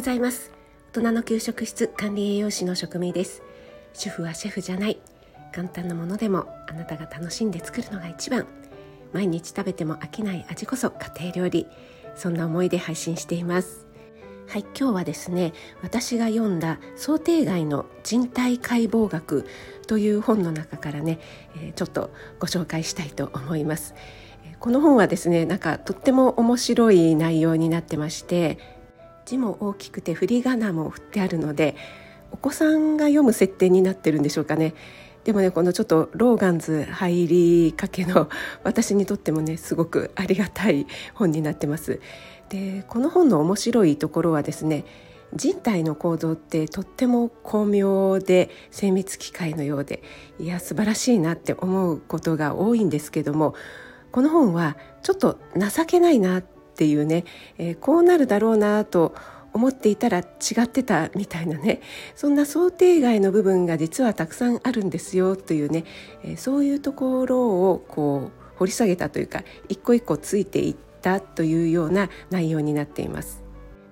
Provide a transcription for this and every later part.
ございます。大人の給食室管理栄養士の職味です。主婦はシェフじゃない。簡単なものでもあなたが楽しんで作るのが一番。毎日食べても飽きない味こそ家庭料理。そんな思いで配信しています。はい今日はですね私が読んだ想定外の人体解剖学という本の中からね、ちょっとご紹介したいと思います。この本はですねなんかとっても面白い内容になってまして字も大きくて振り仮名も振ってあるのでお子さんが読む設定になってるんでしょうかね。でもねこのちょっとローガンズ入りかけの 私にとってもねすごくありがたい本になってます。でこの本の面白いところはですね人体の構造ってとっても巧妙で精密機械のようでいや素晴らしいなって思うことが多いんですけどもこの本はちょっと情けないなっていうね、えー、こうなるだろうなと思っていたら違ってたみたいなね。そんな想定外の部分が実はたくさんあるんですよというね、えー、そういうところをこう掘り下げたというか一個一個ついていったというような内容になっています。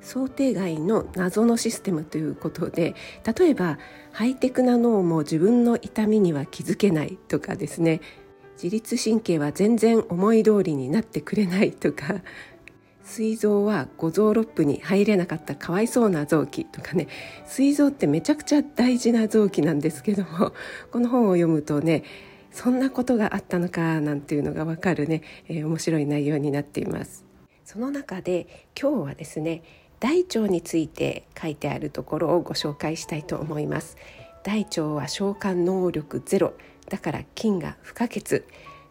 想定外の謎のシステムということで例えばハイテクな脳も自分の痛みには気づけないとかですね。自律神経は全然思い通りになってくれないとか膵臓は五臓六腑に入れなかったかわいそうな臓器とかね膵臓ってめちゃくちゃ大事な臓器なんですけども この本を読むとねそんなことがあったのかなんていうのがわかるね、えー、面白い内容になっています。その中で今日はですね大腸について書いてあるところをご紹介したいと思います。大腸は消化能力ゼロだから菌が不可欠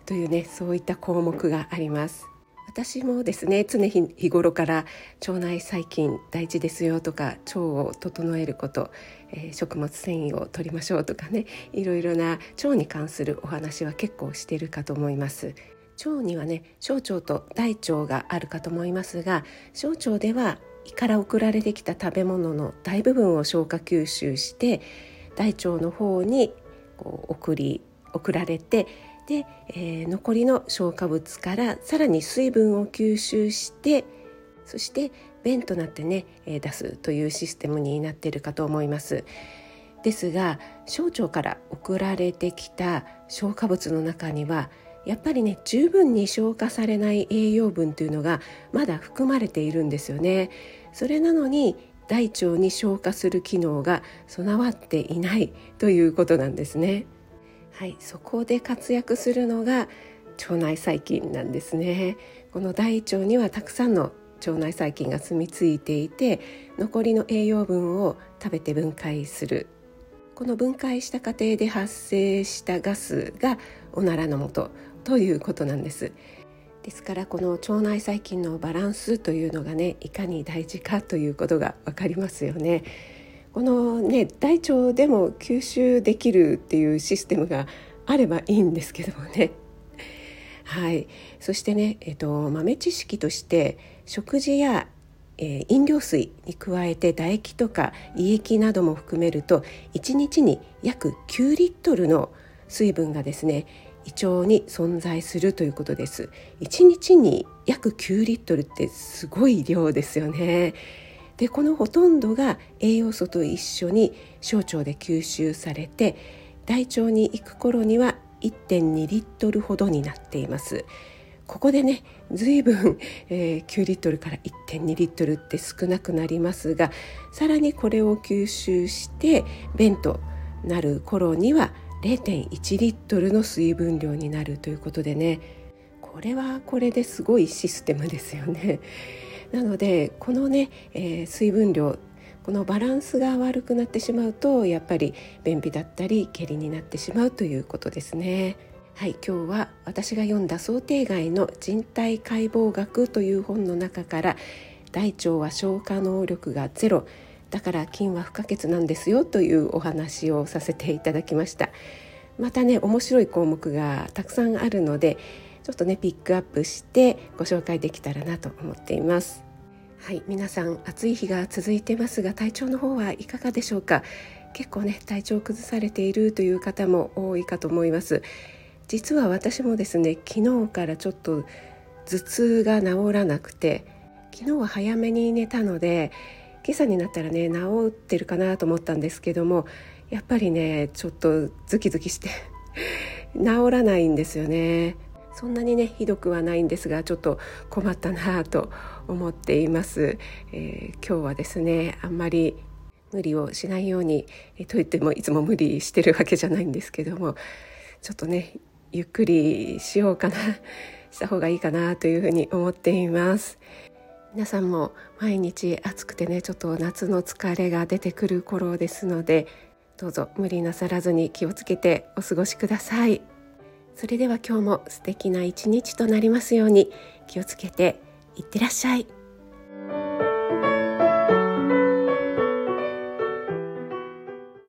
というねそういった項目があります。私もですね常日頃から腸内細菌大事ですよとか腸を整えること、えー、食物繊維を取りましょうとかねいろいろな腸に関するお話は結構してるかと思います。腸にはね小腸と大腸があるかと思いますが小腸では胃から送られてきた食べ物の大部分を消化吸収して大腸の方にこう送り送られてで、えー、残りの消化物からさらに水分を吸収してそして便となってね、えー、出すというシステムになっているかと思います。ですが小腸から送られてきた消化物の中にはやっぱりね十分に消化されない栄養分というのがまだ含まれているんですよね。それなのに大腸に消化する機能が備わっていないということなんですね。はい、そこで活躍するのが腸内細菌なんですね。この大腸にはたくさんの腸内細菌が住み着いていて残りの栄養分を食べて分解する。この分解した過程で発生したガスがおならの元ということなんです。ですからこの腸内細菌のバランスというのがねいかに大事かということが分かりますよね。このね大腸でも吸収できるっていうシステムがあればいいんですけどもね。はい、そしてね、えっと、豆知識として食事や、えー、飲料水に加えて唾液とか胃液なども含めると1日に約9リットルの水分がですね胃腸に存在するということです。1日に約9リットルってすごい量ですよね。でこのほとんどが栄養素と一緒に小腸で吸収されて大腸に行く頃には1.2リットルほどになっています。ここでね随分、えー、9リットルから1.2リットルって少なくなりますがさらにこれを吸収して便となる頃には0.1リットルの水分量になるということでねこれはこれですごいシステムですよね。なのでこのね、えー、水分量このバランスが悪くなってしまうとやっぱり便秘だったり下痢になってしまうということですね。はい、今日は私が読んだ想定外の人体解剖学という本の中から大腸は消化能力がゼロだから菌は不可欠なんですよというお話をさせていただきましたまたね面白い項目がたくさんあるのでちょっとねピックアップしてご紹介できたらなと思っています。はい皆さん暑い日が続いてますが体調の方はいかがでしょうか？結構ね体調を崩されているという方も多いかと思います。実は私もですね昨日からちょっと頭痛が治らなくて昨日は早めに寝たので今朝になったらね治ってるかなと思ったんですけどもやっぱりねちょっとズキズキして 治らないんですよね。そんなにねひどくはないんですがちょっと困ったなと思っています、えー、今日はですねあんまり無理をしないように、えー、と言ってもいつも無理してるわけじゃないんですけどもちょっとねゆっくりしようかなした方がいいかなというふうに思っています。皆さんも毎日暑くてねちょっと夏の疲れが出てくる頃ですのでどうぞ無理なさらずに気をつけてお過ごしください。それでは今日も素敵な一日となりますように気をつけていってらっしゃい。